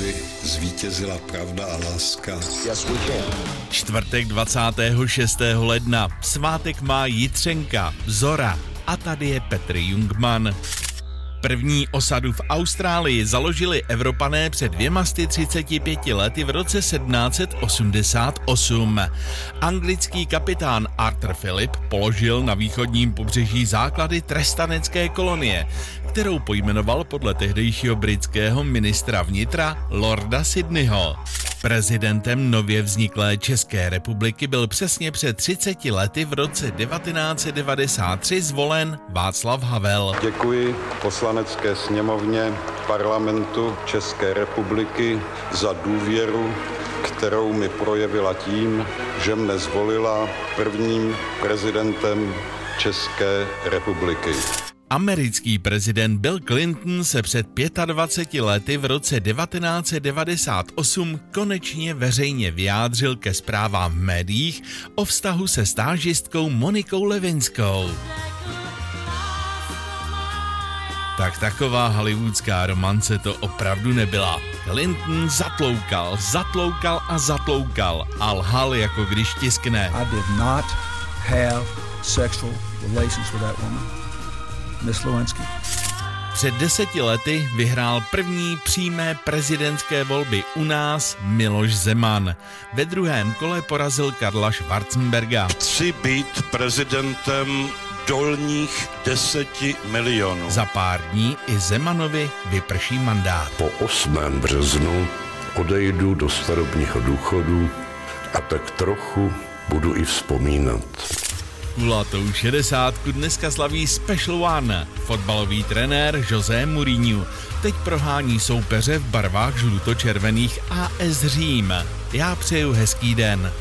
aby zvítězila pravda a láska. Yes. Čtvrtek 26. ledna. Svátek má Jitřenka, Zora a tady je Petr Jungman. První osadu v Austrálii založili Evropané před 235 lety v roce 1788. Anglický kapitán Arthur Philip položil na východním pobřeží základy trestanecké kolonie, kterou pojmenoval podle tehdejšího britského ministra vnitra Lorda Sydneyho. Prezidentem nově vzniklé České republiky byl přesně před 30 lety v roce 1993 zvolen Václav Havel. Děkuji poslanecké sněmovně parlamentu České republiky za důvěru, kterou mi projevila tím, že mne zvolila prvním prezidentem České republiky. Americký prezident Bill Clinton se před 25 lety v roce 1998 konečně veřejně vyjádřil ke zprávám v médiích o vztahu se stážistkou Monikou Levinskou. Tak taková hollywoodská romance to opravdu nebyla. Clinton zatloukal, zatloukal a zatloukal a lhal jako když tiskne. I did not have sexual relations with that woman, Lewinsky. Před deseti lety vyhrál první přímé prezidentské volby u nás Miloš Zeman. Ve druhém kole porazil Karla Schwarzenberga. Chci být prezidentem dolních deseti milionů. Za pár dní i Zemanovi vyprší mandát. Po 8. březnu odejdu do starobního důchodu a tak trochu budu i vzpomínat. Kulatou 60 dneska slaví Special One, fotbalový trenér José Mourinho. Teď prohání soupeře v barvách žluto-červených AS Řím. Já přeju hezký den.